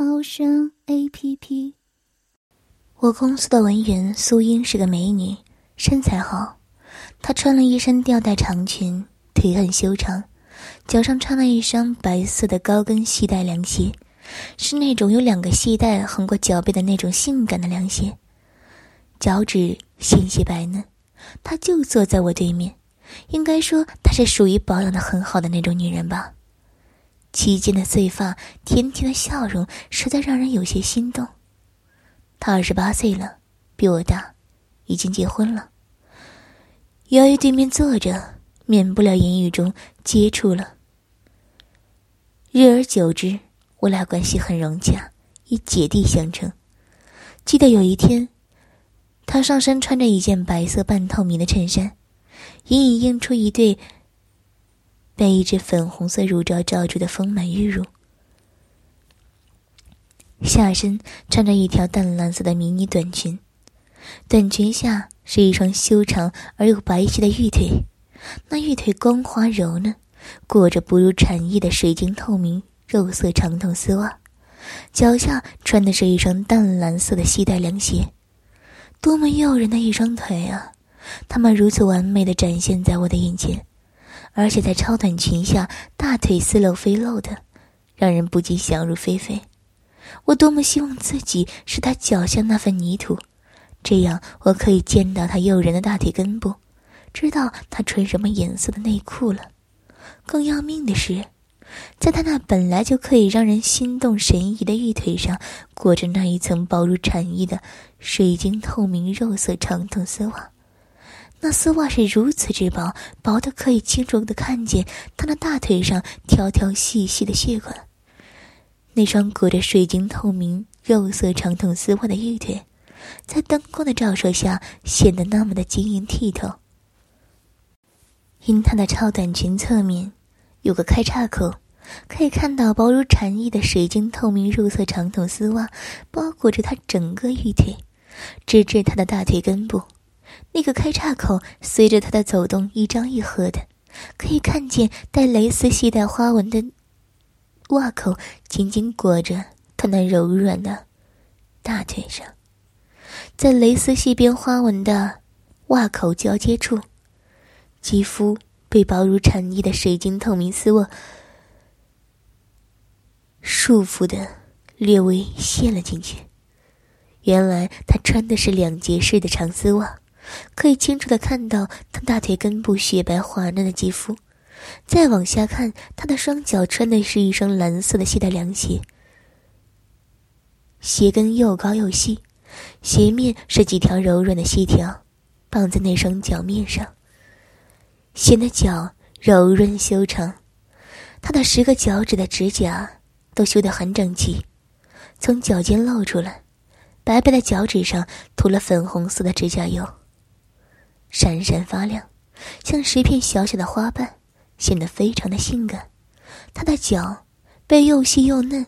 猫声 A P P。我公司的文员苏英是个美女，身材好。她穿了一身吊带长裙，腿很修长，脚上穿了一双白色的高跟细带凉鞋，是那种有两个细带横过脚背的那种性感的凉鞋。脚趾纤细白嫩，她就坐在我对面。应该说，她是属于保养的很好的那种女人吧。齐肩的碎发，甜甜的笑容，实在让人有些心动。他二十八岁了，比我大，已经结婚了。由于对面坐着，免不了言语中接触了。日而久之，我俩关系很融洽，以姐弟相称。记得有一天，他上身穿着一件白色半透明的衬衫。隐隐映出一对被一只粉红色乳罩罩住的丰满玉乳，下身穿着一条淡蓝色的迷你短裙，短裙下是一双修长而又白皙的玉腿，那玉腿光滑柔嫩，裹着不入蝉翼的水晶透明肉色长筒丝袜，脚下穿的是一双淡蓝色的细带凉鞋，多么诱人的一双腿啊！他们如此完美的展现在我的眼前，而且在超短裙下，大腿似露非露的，让人不禁想入非非。我多么希望自己是他脚下那份泥土，这样我可以见到他诱人的大腿根部，知道他穿什么颜色的内裤了。更要命的是，在他那本来就可以让人心动神怡的玉腿上，裹着那一层薄如蝉翼的水晶透明肉色长筒丝袜。那丝袜是如此之薄，薄的可以清楚的看见他那大腿上条条细细的血管。那双裹着水晶透明肉色长筒丝袜的玉腿，在灯光的照射下显得那么的晶莹剔透。因她的超短裙侧面有个开叉口，可以看到薄如蝉翼的水晶透明肉色长筒丝袜包裹着她整个玉腿，直至她的大腿根部。那个开叉口随着他的走动一张一合的，可以看见带蕾丝系带花纹的袜口紧紧裹着他那柔软的大腿上，在蕾丝细边花纹的袜口交接处，肌肤被薄如蝉翼的水晶透明丝袜束缚的略微陷了进去。原来他穿的是两节式的长丝袜。可以清楚的看到他大腿根部雪白滑嫩的肌肤，再往下看，他的双脚穿的是一双蓝色的细带凉鞋，鞋跟又高又细，鞋面是几条柔软的细条，绑在那双脚面上，显得脚柔润修长。他的十个脚趾的指甲都修得很整齐，从脚尖露出来，白白的脚趾上涂了粉红色的指甲油。闪闪发亮，像十片小小的花瓣，显得非常的性感。她的脚被又细又嫩，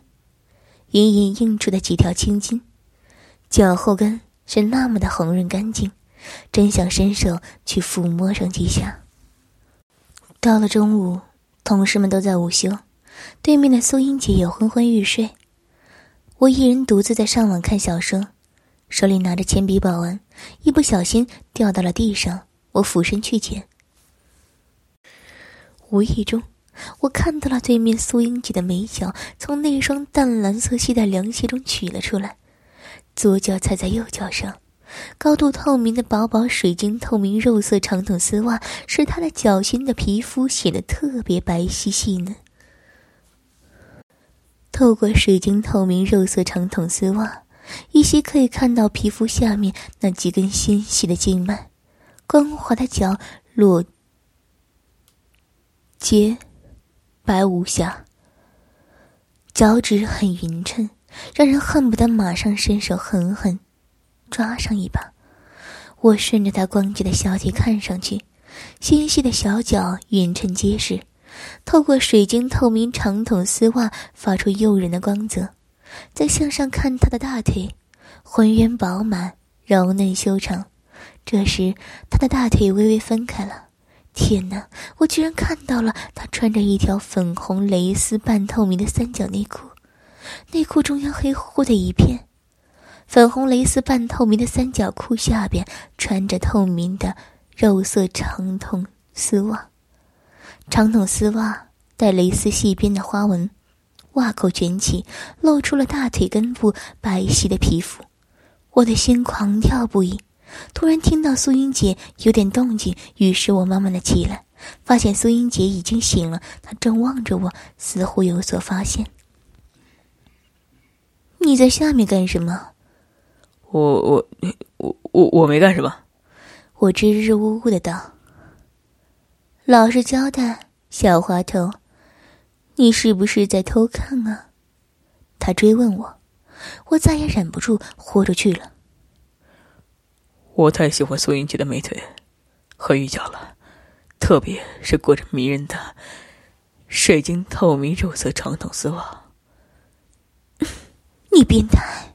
隐隐映出的几条青筋，脚后跟是那么的红润干净，真想伸手去抚摸上几下。到了中午，同事们都在午休，对面的苏英姐也昏昏欲睡，我一人独自在上网看小说。手里拿着铅笔保温，一不小心掉到了地上。我俯身去捡，无意中，我看到了对面苏英姐的美脚从那双淡蓝色系带凉鞋中取了出来，左脚踩在右脚上，高度透明的薄薄水晶透明肉色长筒丝袜使她的脚心的皮肤显得特别白皙细嫩。透过水晶透明肉色长筒丝袜。依稀可以看到皮肤下面那几根纤细的静脉，光滑的脚裸洁白无瑕，脚趾很匀称，让人恨不得马上伸手狠狠抓上一把。我顺着她光洁的小腿看上去，纤细的小脚匀称结实，透过水晶透明长筒丝袜发出诱人的光泽。再向上看她的大腿，浑圆饱满、柔嫩修长。这时，她的大腿微微分开了。天哪！我居然看到了她穿着一条粉红蕾丝半透明的三角内裤，内裤中央黑乎乎的一片。粉红蕾丝半透明的三角裤下边穿着透明的肉色长筒丝袜，长筒丝袜带蕾丝细边的花纹，袜口卷起，露出了大腿根部白皙的皮肤。我的心狂跳不已。突然听到苏英姐有点动静，于是我慢慢的起来，发现苏英姐已经醒了，她正望着我，似乎有所发现。你在下面干什么？我我我我我没干什么。我支支吾吾的道：“老实交代，小滑头，你是不是在偷看啊？”他追问我，我再也忍不住，豁出去了。我太喜欢苏英杰的美腿和玉脚了，特别是裹着迷人的水晶透明肉色长筒丝袜。你变态！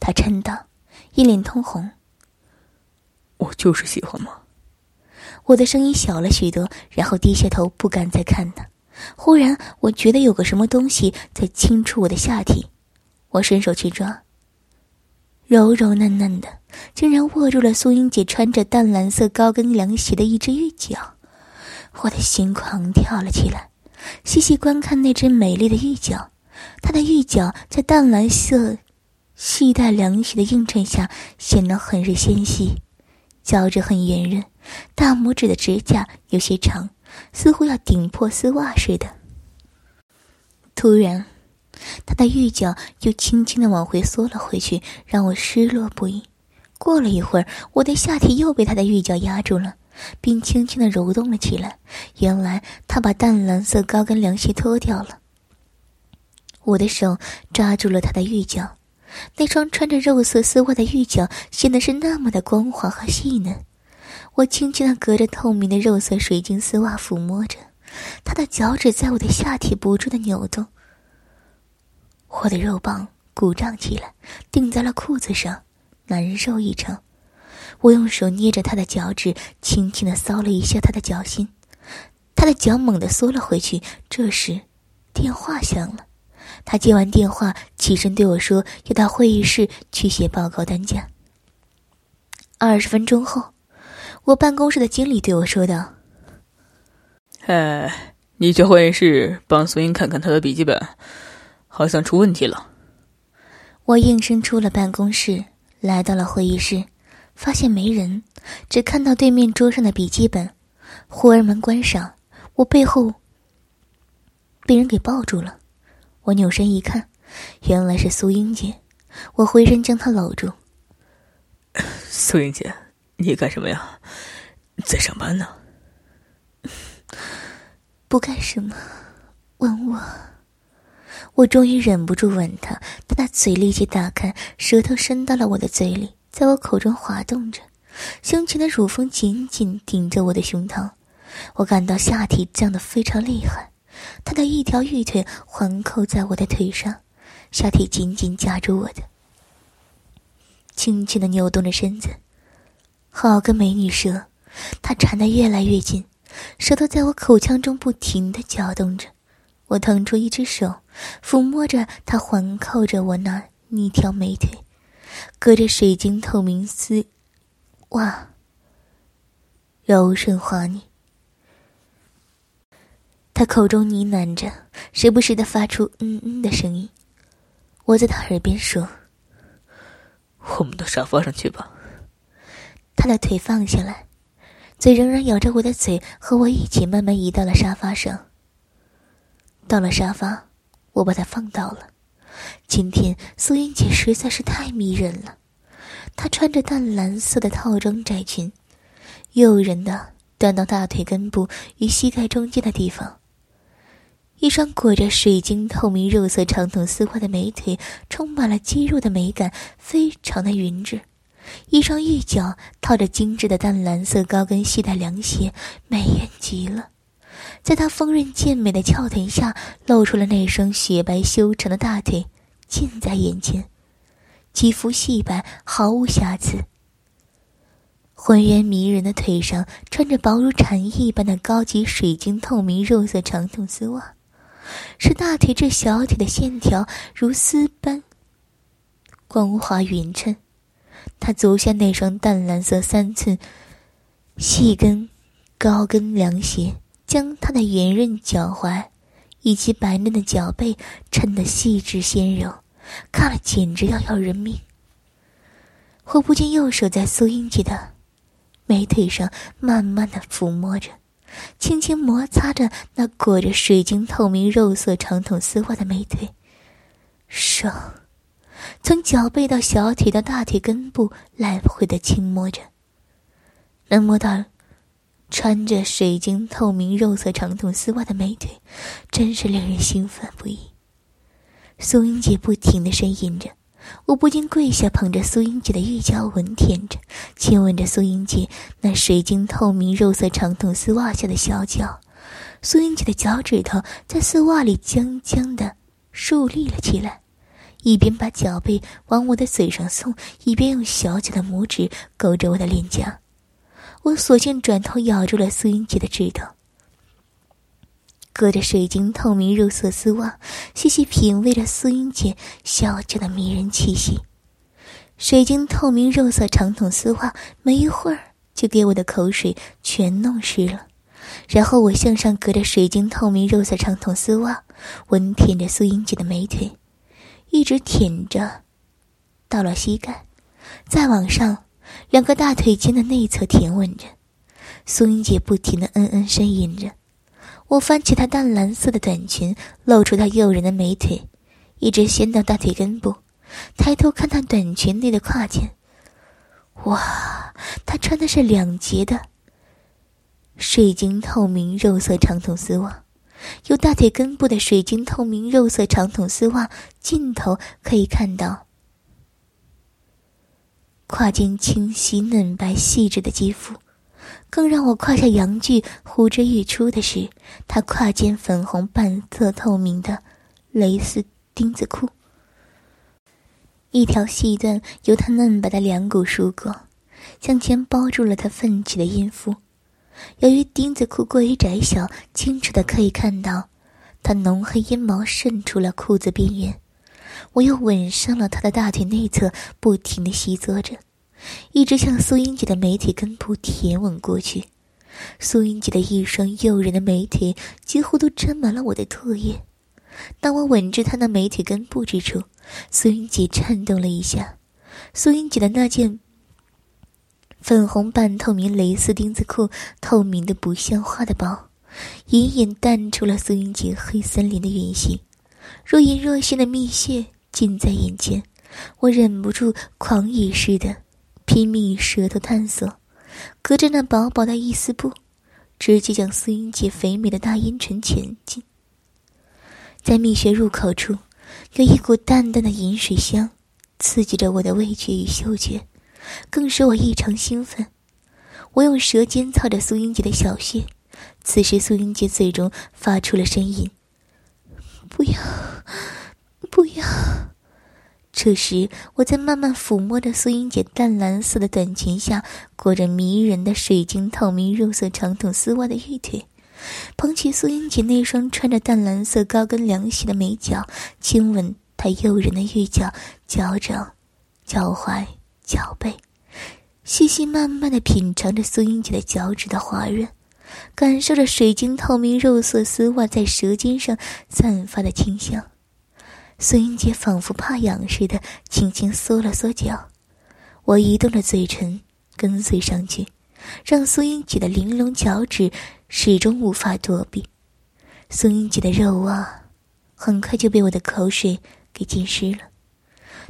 他嗔道，一脸通红。我就是喜欢嘛。我的声音小了许多，然后低下头，不敢再看他。忽然，我觉得有个什么东西在轻触我的下体，我伸手去抓。柔柔嫩嫩的，竟然握住了苏英姐穿着淡蓝色高跟凉鞋的一只玉脚，我的心狂跳了起来，细细观看那只美丽的玉脚，她的玉脚在淡蓝色细带凉鞋的映衬下显得很是纤细，脚趾很圆润，大拇指的指甲有些长，似乎要顶破丝袜似的。突然。他的玉脚又轻轻的往回缩了回去，让我失落不已。过了一会儿，我的下体又被他的玉脚压住了，并轻轻的揉动了起来。原来他把淡蓝色高跟凉鞋脱掉了。我的手抓住了他的玉脚，那双穿着肉色丝袜的玉脚显得是那么的光滑和细嫩。我轻轻的隔着透明的肉色水晶丝袜抚摸着，他的脚趾在我的下体不住的扭动。我的肉棒鼓胀起来，顶在了裤子上，难受异常。我用手捏着他的脚趾，轻轻的搔了一下他的脚心，他的脚猛地缩了回去。这时，电话响了。他接完电话，起身对我说：“要到会议室去写报告单价。”二十分钟后，我办公室的经理对我说道：“哎，你去会议室帮苏英看看他的笔记本。”好像出问题了。我应声出了办公室，来到了会议室，发现没人，只看到对面桌上的笔记本。忽而门关上，我背后被人给抱住了。我扭身一看，原来是苏英姐。我回身将她搂住。苏英姐，你干什么呀？在上班呢。不干什么，吻我。我终于忍不住吻他，他的嘴立即打开，舌头伸到了我的嘴里，在我口中滑动着，胸前的乳峰紧紧顶着我的胸膛，我感到下体胀得非常厉害。他的一条玉腿环扣在我的腿上，下体紧紧夹住我的，轻轻的扭动着身子，好个美女蛇！他缠得越来越紧，舌头在我口腔中不停的搅动着。我腾出一只手，抚摸着他环扣着我那一条美腿，隔着水晶透明丝袜，柔顺滑腻。他口中呢喃着，时不时的发出“嗯嗯”的声音。我在他耳边说：“我们到沙发上去吧。”他的腿放下来，嘴仍然咬着我的嘴，和我一起慢慢移到了沙发上。到了沙发，我把他放倒了。今天苏英姐实在是太迷人了，她穿着淡蓝色的套装窄裙，诱人的短到大腿根部与膝盖中间的地方，一双裹着水晶透明肉色长筒丝袜的美腿，充满了肌肉的美感，非常的匀致。一双玉脚套着精致的淡蓝色高跟细带凉鞋，美艳极了。在她丰润健美的翘臀下，露出了那双雪白修长的大腿，近在眼前，肌肤细白，毫无瑕疵。浑圆迷人的腿上穿着薄如蝉翼般的高级水晶透明肉色长筒丝袜。使大腿至小腿的线条如丝般光滑匀称，他足下那双淡蓝色三寸细跟高跟凉鞋，将他的圆润脚踝以及白嫩的脚背衬得细致纤柔，看了简直要要人命。我不禁右手在苏英姐的美腿上慢慢的抚摸着。轻轻摩擦着那裹着水晶透明肉色长筒丝袜的美腿，手从脚背到小腿到大腿根部来回的轻摸着，能摸到穿着水晶透明肉色长筒丝袜的美腿，真是令人兴奋不已。苏英姐不停的呻吟着。我不禁跪下，捧着苏英姐的玉娇，吻舔着、亲吻着苏英姐那水晶透明、肉色长筒丝袜下的小脚。苏英姐的脚趾头在丝袜里僵僵的竖立了起来，一边把脚背往我的嘴上送，一边用小脚的拇指勾着我的脸颊。我索性转头咬住了苏英姐的指头。隔着水晶透明肉色丝袜，细细品味着苏英姐小脚的迷人气息。水晶透明肉色长筒丝袜，没一会儿就给我的口水全弄湿了。然后我向上隔着水晶透明肉色长筒丝袜，吻舔着苏英姐的美腿，一直舔着，到了膝盖，再往上，两个大腿间的内侧舔吻着。苏英姐不停的嗯嗯呻吟着。我翻起她淡蓝色的短裙，露出她诱人的美腿，一直掀到大腿根部，抬头看她短裙内的胯间。哇，她穿的是两截的水晶透明肉色长筒丝袜，由大腿根部的水晶透明肉色长筒丝袜尽头可以看到胯间清晰嫩白细致的肌肤。更让我胯下阳具呼之欲出的是，她胯间粉红半色透明的蕾丝钉子裤，一条细段由她嫩白的两股梳过，向前包住了她奋起的阴腹。由于钉子裤过于窄小，清楚的可以看到他浓黑阴毛渗出了裤子边缘。我又吻上了他的大腿内侧，不停的吸嘬着。一直向苏英姐的美腿根部舔吻过去，苏英姐的一双诱人的美腿几乎都沾满了我的唾液。当我吻至她那美腿根部之处，苏英姐颤动了一下。苏英姐的那件粉红半透明蕾丝丁字裤，透明的不像话的薄，隐隐淡出了苏英姐黑森林的原形。若隐若现的蜜穴近在眼前，我忍不住狂野似的。拼命舌头探索，隔着那薄薄的一丝布，直接将苏英姐肥美的大阴唇前进。在蜜穴入口处，有一股淡淡的饮水香，刺激着我的味觉与嗅觉，更使我异常兴奋。我用舌尖操着苏英姐的小穴，此时苏英姐嘴中发出了呻吟：“不要，不要。”这时，我在慢慢抚摸着苏英姐淡蓝色的短裙下裹着迷人的水晶透明肉色长筒丝袜的玉腿，捧起苏英姐那双穿着淡蓝色高跟凉鞋的美脚，亲吻她诱人的玉脚、脚掌、脚踝、脚背，细细慢慢的品尝着苏英姐的脚趾的滑润，感受着水晶透明肉色丝袜在舌尖上散发的清香。苏英姐仿佛怕痒似的，轻轻缩了缩脚。我移动着嘴唇，跟随上去，让苏英姐的玲珑脚趾始终无法躲避。苏英姐的肉袜很快就被我的口水给浸湿了，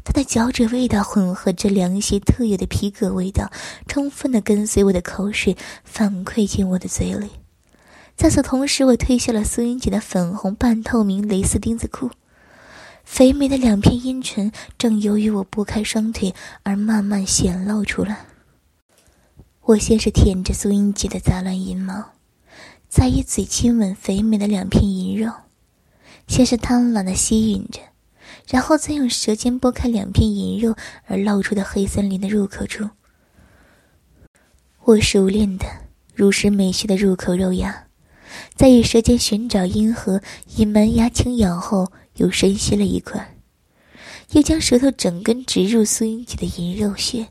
她的脚趾味道混合着凉鞋特有的皮革味道，充分的跟随我的口水反馈进我的嘴里。在此同时，我褪下了苏英杰的粉红半透明蕾丝丁字裤，肥美的两片阴唇正由于我拨开双腿而慢慢显露出来。我先是舔着苏英杰的杂乱阴毛，再以嘴亲吻肥美的两片银肉，先是贪婪的吸吮着，然后再用舌尖拨开两片银肉而露出的黑森林的入口处。我熟练的、如实美学的入口肉芽，在以舌尖寻找阴核，以门牙轻咬后，又深吸了一块，又将舌头整根植入苏英姐的银肉穴，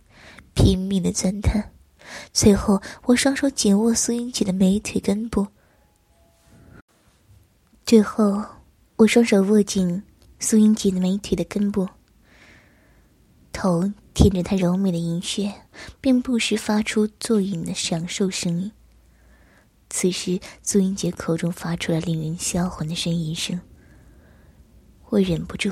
拼命的钻探。最后，我双手紧握苏英姐的美腿根部。最后，我双手握紧苏英杰的美腿的根部，头舔着她柔美的银穴，并不时发出作韵的享受声音。此时，苏英杰口中发出了令人销魂的呻吟声。我忍不住，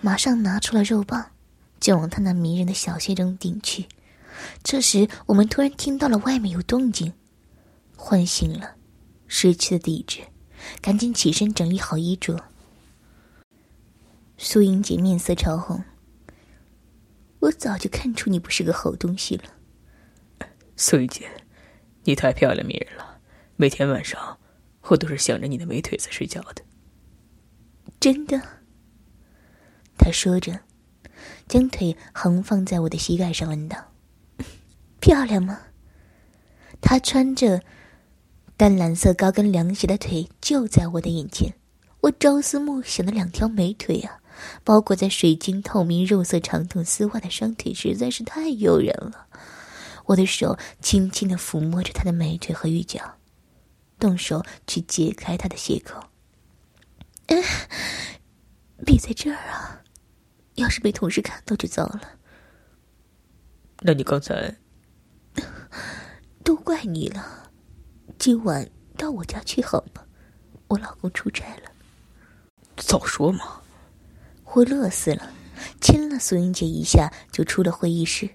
马上拿出了肉棒，就往他那迷人的小穴中顶去。这时，我们突然听到了外面有动静，唤醒了失去的理智，赶紧起身整理好衣着。苏英姐面色潮红，我早就看出你不是个好东西了。苏英姐，你太漂亮迷人了，每天晚上我都是想着你的美腿在睡觉的。真的，他说着，将腿横放在我的膝盖上，问道。漂亮吗？她穿着淡蓝色高跟凉鞋的腿就在我的眼前，我朝思暮想的两条美腿啊，包裹在水晶透明肉色长筒丝袜的双腿实在是太诱人了。我的手轻轻的抚摸着她的美腿和玉脚，动手去解开她的鞋口。别在这儿啊！要是被同事看到就糟了。那你刚才？都怪你了，今晚到我家去好吗？我老公出差了。早说嘛！我乐死了，亲了苏英杰一下，就出了会议室。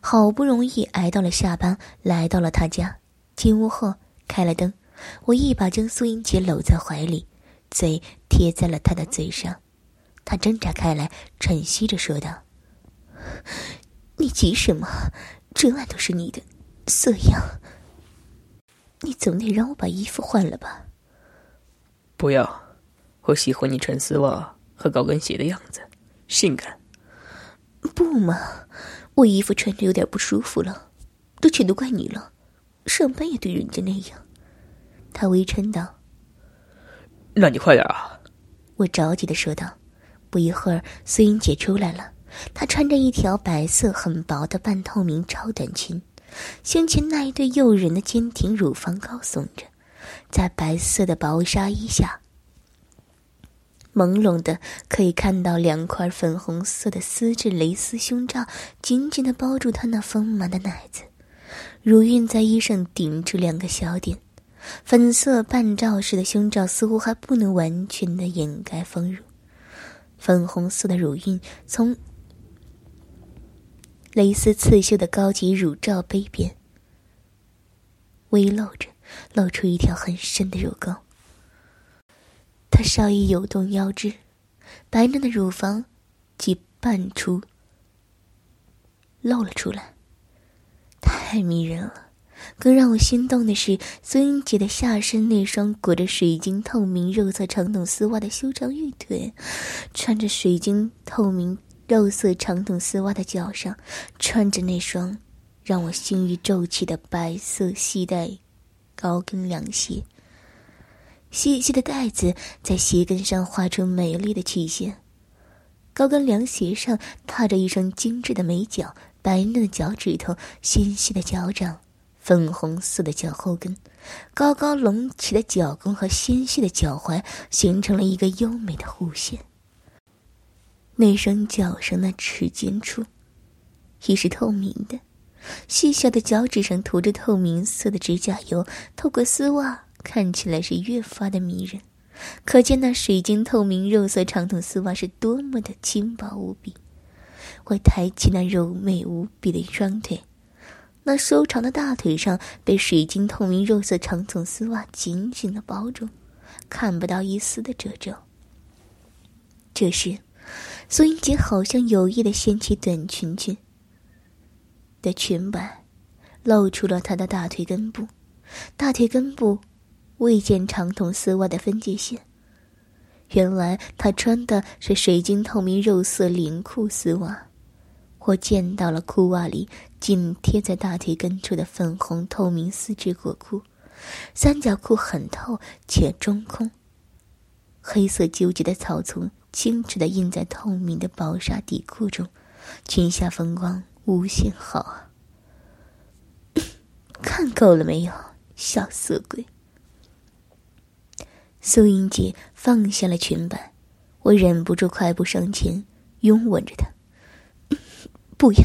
好不容易挨到了下班，来到了他家。进屋后开了灯，我一把将苏英杰搂在怀里，嘴贴在了他的嘴上。他挣扎开来，喘息着说道：“你急什么？这晚都是你的。”色样，你总得让我把衣服换了吧？不要，我喜欢你穿丝袜和高跟鞋的样子，性感。不嘛，我衣服穿着有点不舒服了，都全都怪你了，上班也对人家那样。他微嗔道：“那你快点啊！”我着急的说道。不一会儿，苏英姐出来了，她穿着一条白色很薄的半透明超短裙。胸前那一对诱人的坚挺乳房高耸着，在白色的薄纱衣下，朦胧的可以看到两块粉红色的丝质蕾丝胸罩紧紧的包住她那丰满的奶子，乳晕在衣上顶着两个小点，粉色半罩式的胸罩似乎还不能完全的掩盖丰乳，粉红色的乳晕从。蕾丝刺绣的高级乳罩杯边，微露着，露出一条很深的乳沟。她稍一扭动腰肢，白嫩的乳房即半出露了出来，太迷人了。更让我心动的是，孙英姐的下身那双裹着水晶透明肉色长筒丝袜的修长玉腿，穿着水晶透明。肉色长筒丝袜的脚上，穿着那双让我心欲骤起的白色细带高跟凉鞋。细细的带子在鞋跟上画出美丽的曲线。高跟凉鞋上踏着一双精致的美脚，白嫩的脚趾头，纤细的脚掌，粉红色的脚后跟，高高隆起的脚弓和纤细的脚踝，形成了一个优美的弧线。那双脚上那齿尖处，已是透明的，细小的脚趾上涂着透明色的指甲油，透过丝袜看起来是越发的迷人。可见那水晶透明肉色长筒丝袜是多么的轻薄无比。我抬起那柔美无比的双腿，那修长的大腿上被水晶透明肉色长筒丝袜紧紧的包住，看不到一丝的褶皱。这时，苏英杰好像有意的掀起短裙裙的裙摆，露出了她的大腿根部。大腿根部未见长筒丝袜的分界线，原来她穿的是水晶透明肉色连裤丝袜。我见到了裤袜里紧贴在大腿根处的粉红透明丝质裹裤，三角裤很透且中空。黑色纠结的草丛清澈的印在透明的薄纱底裤中，裙下风光无限好啊！看够了没有，小色鬼？苏英姐放下了裙摆，我忍不住快步上前，拥吻着她。不要，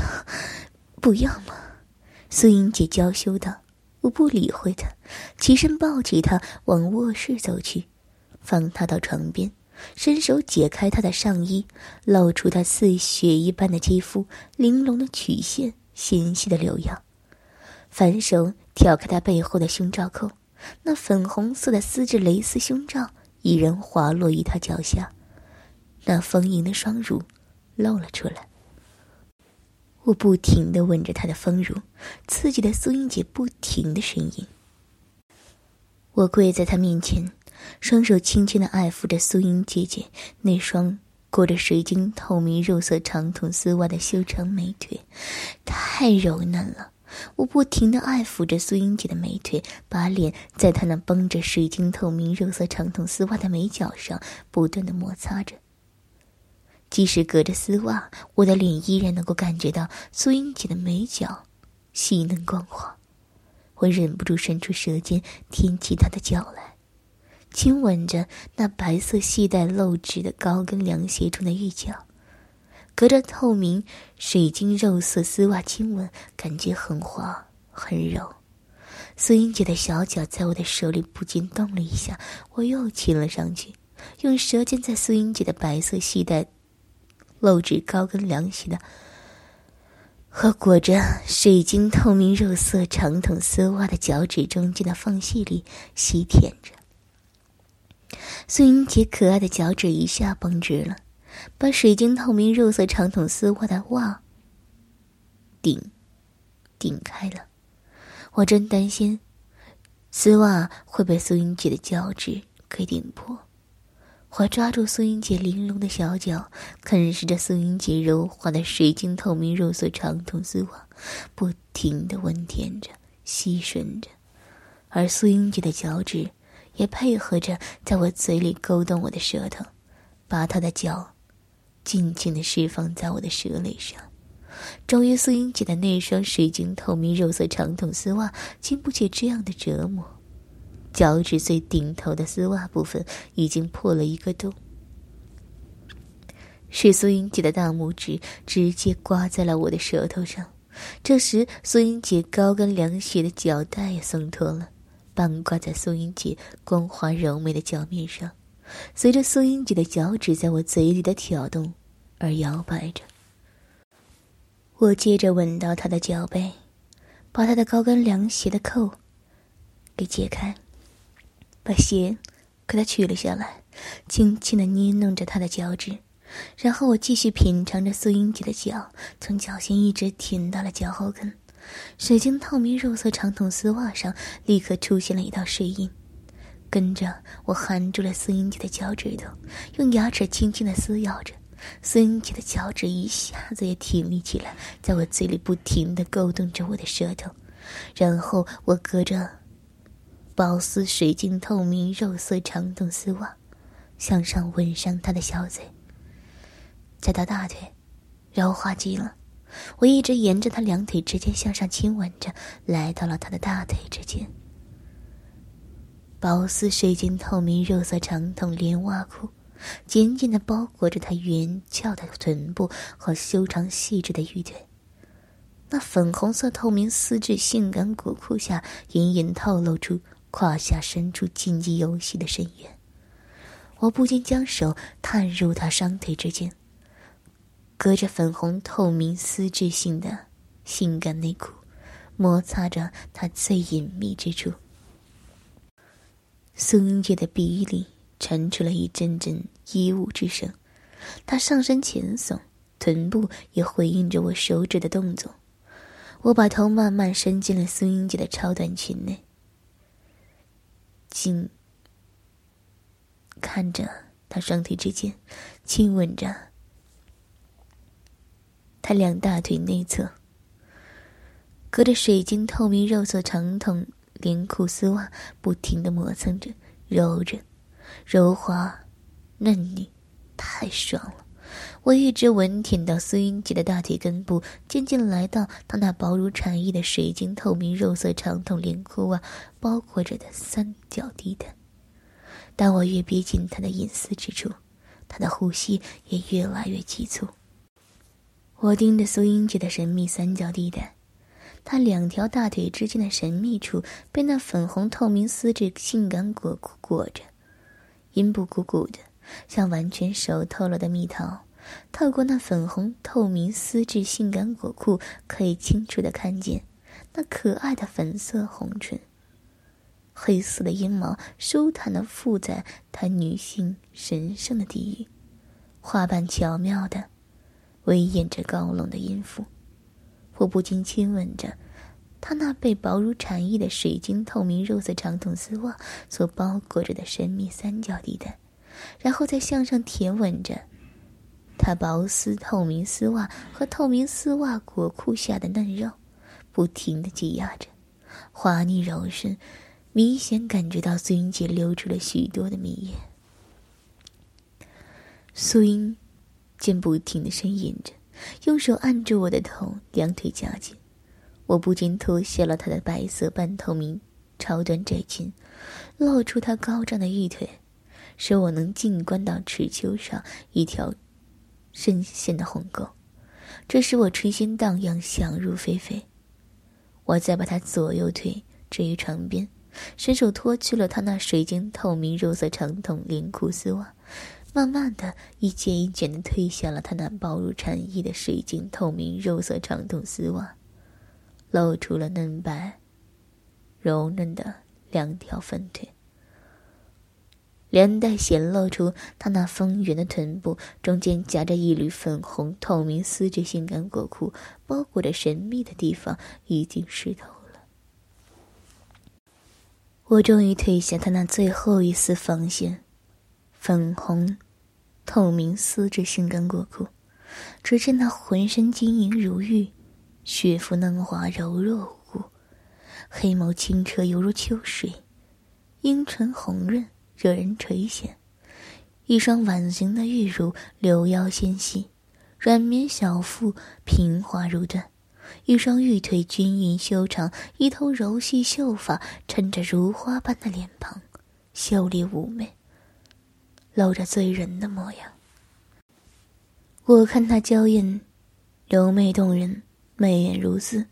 不要嘛！苏英姐娇羞道。我不理会她，起身抱起她往卧室走去，放她到床边，伸手解开她的上衣，露出她似雪一般的肌肤、玲珑的曲线、纤细的柳腰，反手挑开她背后的胸罩扣，那粉红色的丝质蕾丝胸罩已然滑落于她脚下，那丰盈的双乳露了出来。我不停的吻着她的丰乳，刺激的苏英姐不停的呻吟。我跪在她面前，双手轻轻的爱抚着苏英姐姐那双裹着水晶透明肉色长筒丝袜的修长美腿，太柔嫩了。我不停的爱抚着苏英姐的美腿，把脸在她那绷着水晶透明肉色长筒丝袜的美脚上不断的摩擦着。即使隔着丝袜，我的脸依然能够感觉到苏英姐的美脚细嫩光滑。我忍不住伸出舌尖舔起她的脚来，亲吻着那白色系带露趾的高跟凉鞋中的玉脚。隔着透明水晶肉色丝袜亲吻，感觉很滑很柔。苏英姐的小脚在我的手里不禁动了一下，我又亲了上去，用舌尖在苏英姐的白色系带。露趾高跟凉鞋的和裹着水晶透明肉色长筒丝袜的脚趾中间的缝隙里吸舔着。苏英姐可爱的脚趾一下绷直了，把水晶透明肉色长筒丝袜的袜顶顶开了。我真担心丝袜会被苏英杰的脚趾给顶破。我抓住苏英姐玲珑的小脚，啃食着苏英姐柔滑的水晶透明肉色长筒丝袜，不停的温舔着、吸吮着，而苏英姐的脚趾也配合着在我嘴里勾动我的舌头，把她的脚尽情的释放在我的舌蕾上。终于，苏英姐的那双水晶透明肉色长筒丝袜经不起这样的折磨。脚趾最顶头的丝袜部分已经破了一个洞，是苏英姐的大拇指直接刮在了我的舌头上。这时，苏英姐高跟凉鞋的脚带也松脱了，半挂在苏英姐光滑柔美的脚面上，随着苏英姐的脚趾在我嘴里的挑动而摇摆着。我接着吻到她的脚背，把她的高跟凉鞋的扣给解开。把鞋给他取了下来，轻轻的捏弄着他的脚趾，然后我继续品尝着苏英姐的脚，从脚心一直舔到了脚后跟。水晶透明肉色长筒丝袜上立刻出现了一道水印，跟着我含住了孙英杰的脚趾头，用牙齿轻轻的撕咬着。孙英杰的脚趾一下子也挺立起来，在我嘴里不停的勾动着我的舌头，然后我隔着。薄丝水晶透明肉色长筒丝袜，向上吻上他的小嘴，再到大腿，柔滑极了。我一直沿着他两腿之间向上亲吻着，来到了他的大腿之间。薄丝水晶透明肉色长筒连袜裤，紧紧的包裹着她圆翘的臀部和修长细致的玉腿。那粉红色透明丝质性感裹裤下，隐隐透露出。胯下深处竞技游戏的深渊，我不禁将手探入他双腿之间，隔着粉红透明丝质性的性感内裤，摩擦着他最隐秘之处。苏英杰的鼻里传出了一阵阵衣物之声，他上身前耸，臀部也回应着我手指的动作。我把头慢慢伸进了苏英杰的超短裙内，紧看着他双腿之间，亲吻着他两大腿内侧，隔着水晶透明肉色长筒连裤丝袜，不停的磨蹭着、揉着，柔滑、嫩腻，太爽了。我一直吻舔到苏英杰的大腿根部，渐渐来到他那薄如蝉翼的水晶透明肉色长筒连裤袜包裹着的三角地带。当我越逼近他的隐私之处，他的呼吸也越来越急促。我盯着苏英杰的神秘三角地带，他两条大腿之间的神秘处被那粉红透明丝质性感裹裤裹着，阴部鼓鼓的，像完全熟透了的蜜桃。透过那粉红透明丝质性感裹裤，可以清楚的看见那可爱的粉色红唇。黑色的阴毛舒坦的附在她女性神圣的地域，花瓣巧妙的威严着高冷的音符。我不禁亲吻着她那被薄如蝉翼的水晶透明肉色长筒丝袜所包裹着的神秘三角地带，然后再向上舔吻着。他薄丝透明丝袜和透明丝袜裹裤下的嫩肉，不停的挤压着，滑腻柔顺，明显感觉到苏英杰流出了许多的蜜液。苏英竟不停的呻吟着，用手按住我的头，两腿夹紧，我不禁脱下了她的白色半透明超短窄裙，露出她高胀的玉腿，使我能静观到耻丘上一条。深陷的鸿沟，这使我春心荡漾，想入非非。我再把他左右腿置于床边，伸手脱去了他那水晶透明肉色长筒连裤丝袜，慢慢的一件一件的褪下了他那薄如蝉翼的水晶透明肉色长筒丝袜，露出了嫩白、柔嫩的两条粉腿。连带显露出她那丰圆的臀部，中间夹着一缕粉红透明丝质性感裹裤，包裹着神秘的地方已经湿透了。我终于褪下她那最后一丝防线，粉红透明丝质性感裹裤，只见那浑身晶莹如玉，雪肤嫩滑柔弱无骨，黑眸清澈犹如秋水，樱唇红润。惹人垂涎，一双碗形的玉乳柳腰纤细，软绵小腹平滑如缎，一双玉腿均匀修长，一头柔细秀发衬着如花般的脸庞，秀丽妩媚，露着醉人的模样。我看她娇艳、柔媚动人，媚眼如丝，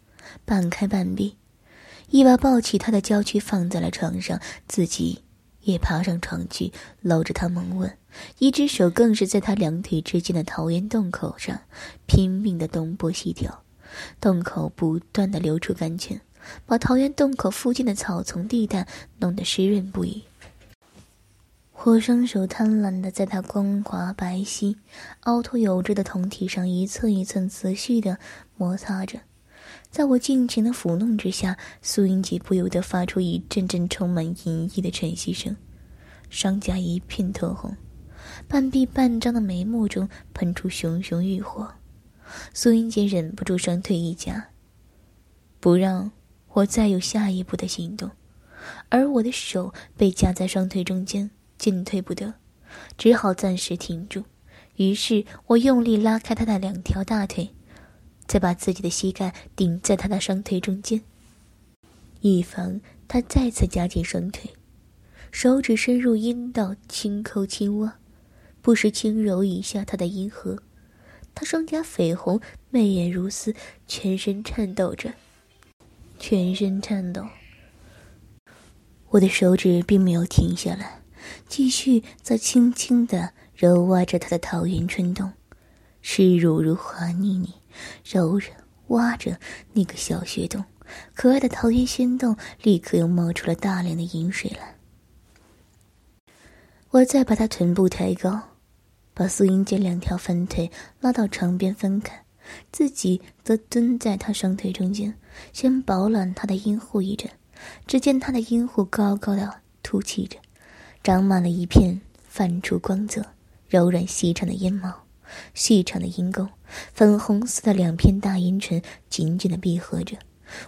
半开半闭，一把抱起她的娇躯放在了床上，自己。也爬上床去，搂着她猛吻，一只手更是在她两腿之间的桃源洞口上拼命的东拨西挑，洞口不断的流出甘泉，把桃源洞口附近的草丛地带弄得湿润不已。我双手贪婪的在她光滑白皙、凹凸有致的胴体上一寸一寸仔细的摩擦着。在我尽情的抚弄之下，苏英杰不由得发出一阵阵充满淫意的喘息声，双颊一片通红，半闭半张的眉目中喷出熊熊欲火。苏英杰忍不住双腿一夹，不让我再有下一步的行动，而我的手被夹在双腿中间，进退不得，只好暂时停住。于是我用力拉开他的两条大腿。再把自己的膝盖顶在他的双腿中间，以防他再次夹紧双腿，手指深入阴道轻抠轻挖，不时轻揉一下他的阴核。他双颊绯红，媚眼如丝，全身颤抖着，全身颤抖。我的手指并没有停下来，继续在轻轻的揉挖着他的桃源春洞，湿漉漉、滑腻腻。揉着、挖着那个小穴洞，可爱的桃源仙洞立刻又冒出了大量的饮水来。我再把她臀部抬高，把苏英姐两条粉腿拉到床边分开，自己则蹲在她双腿中间，先饱览她的阴户一阵。只见她的阴户高高的凸起着，长满了一片泛出光泽、柔软细长的阴毛，细长的阴沟，粉红色的两片大阴唇紧紧的闭合着。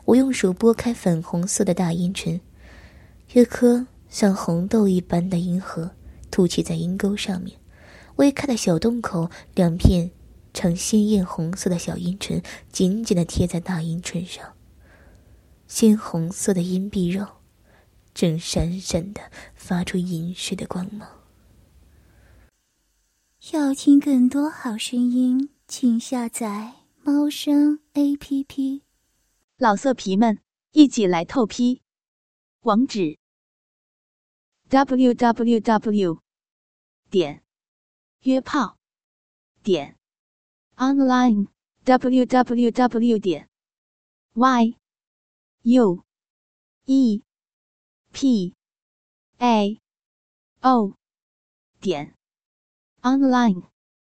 我用手拨开粉红色的大阴唇，一颗像红豆一般的阴核凸起在阴沟上面，微开的小洞口，两片呈鲜艳红色的小阴唇紧紧的贴在大阴唇上。鲜红色的阴壁肉，正闪闪的发出银水的光芒。要听更多好声音，请下载猫声 A P P。老色皮们，一起来透批！网址：w w w. 点约炮点 online w w w. 点 y u e p a o 点 online。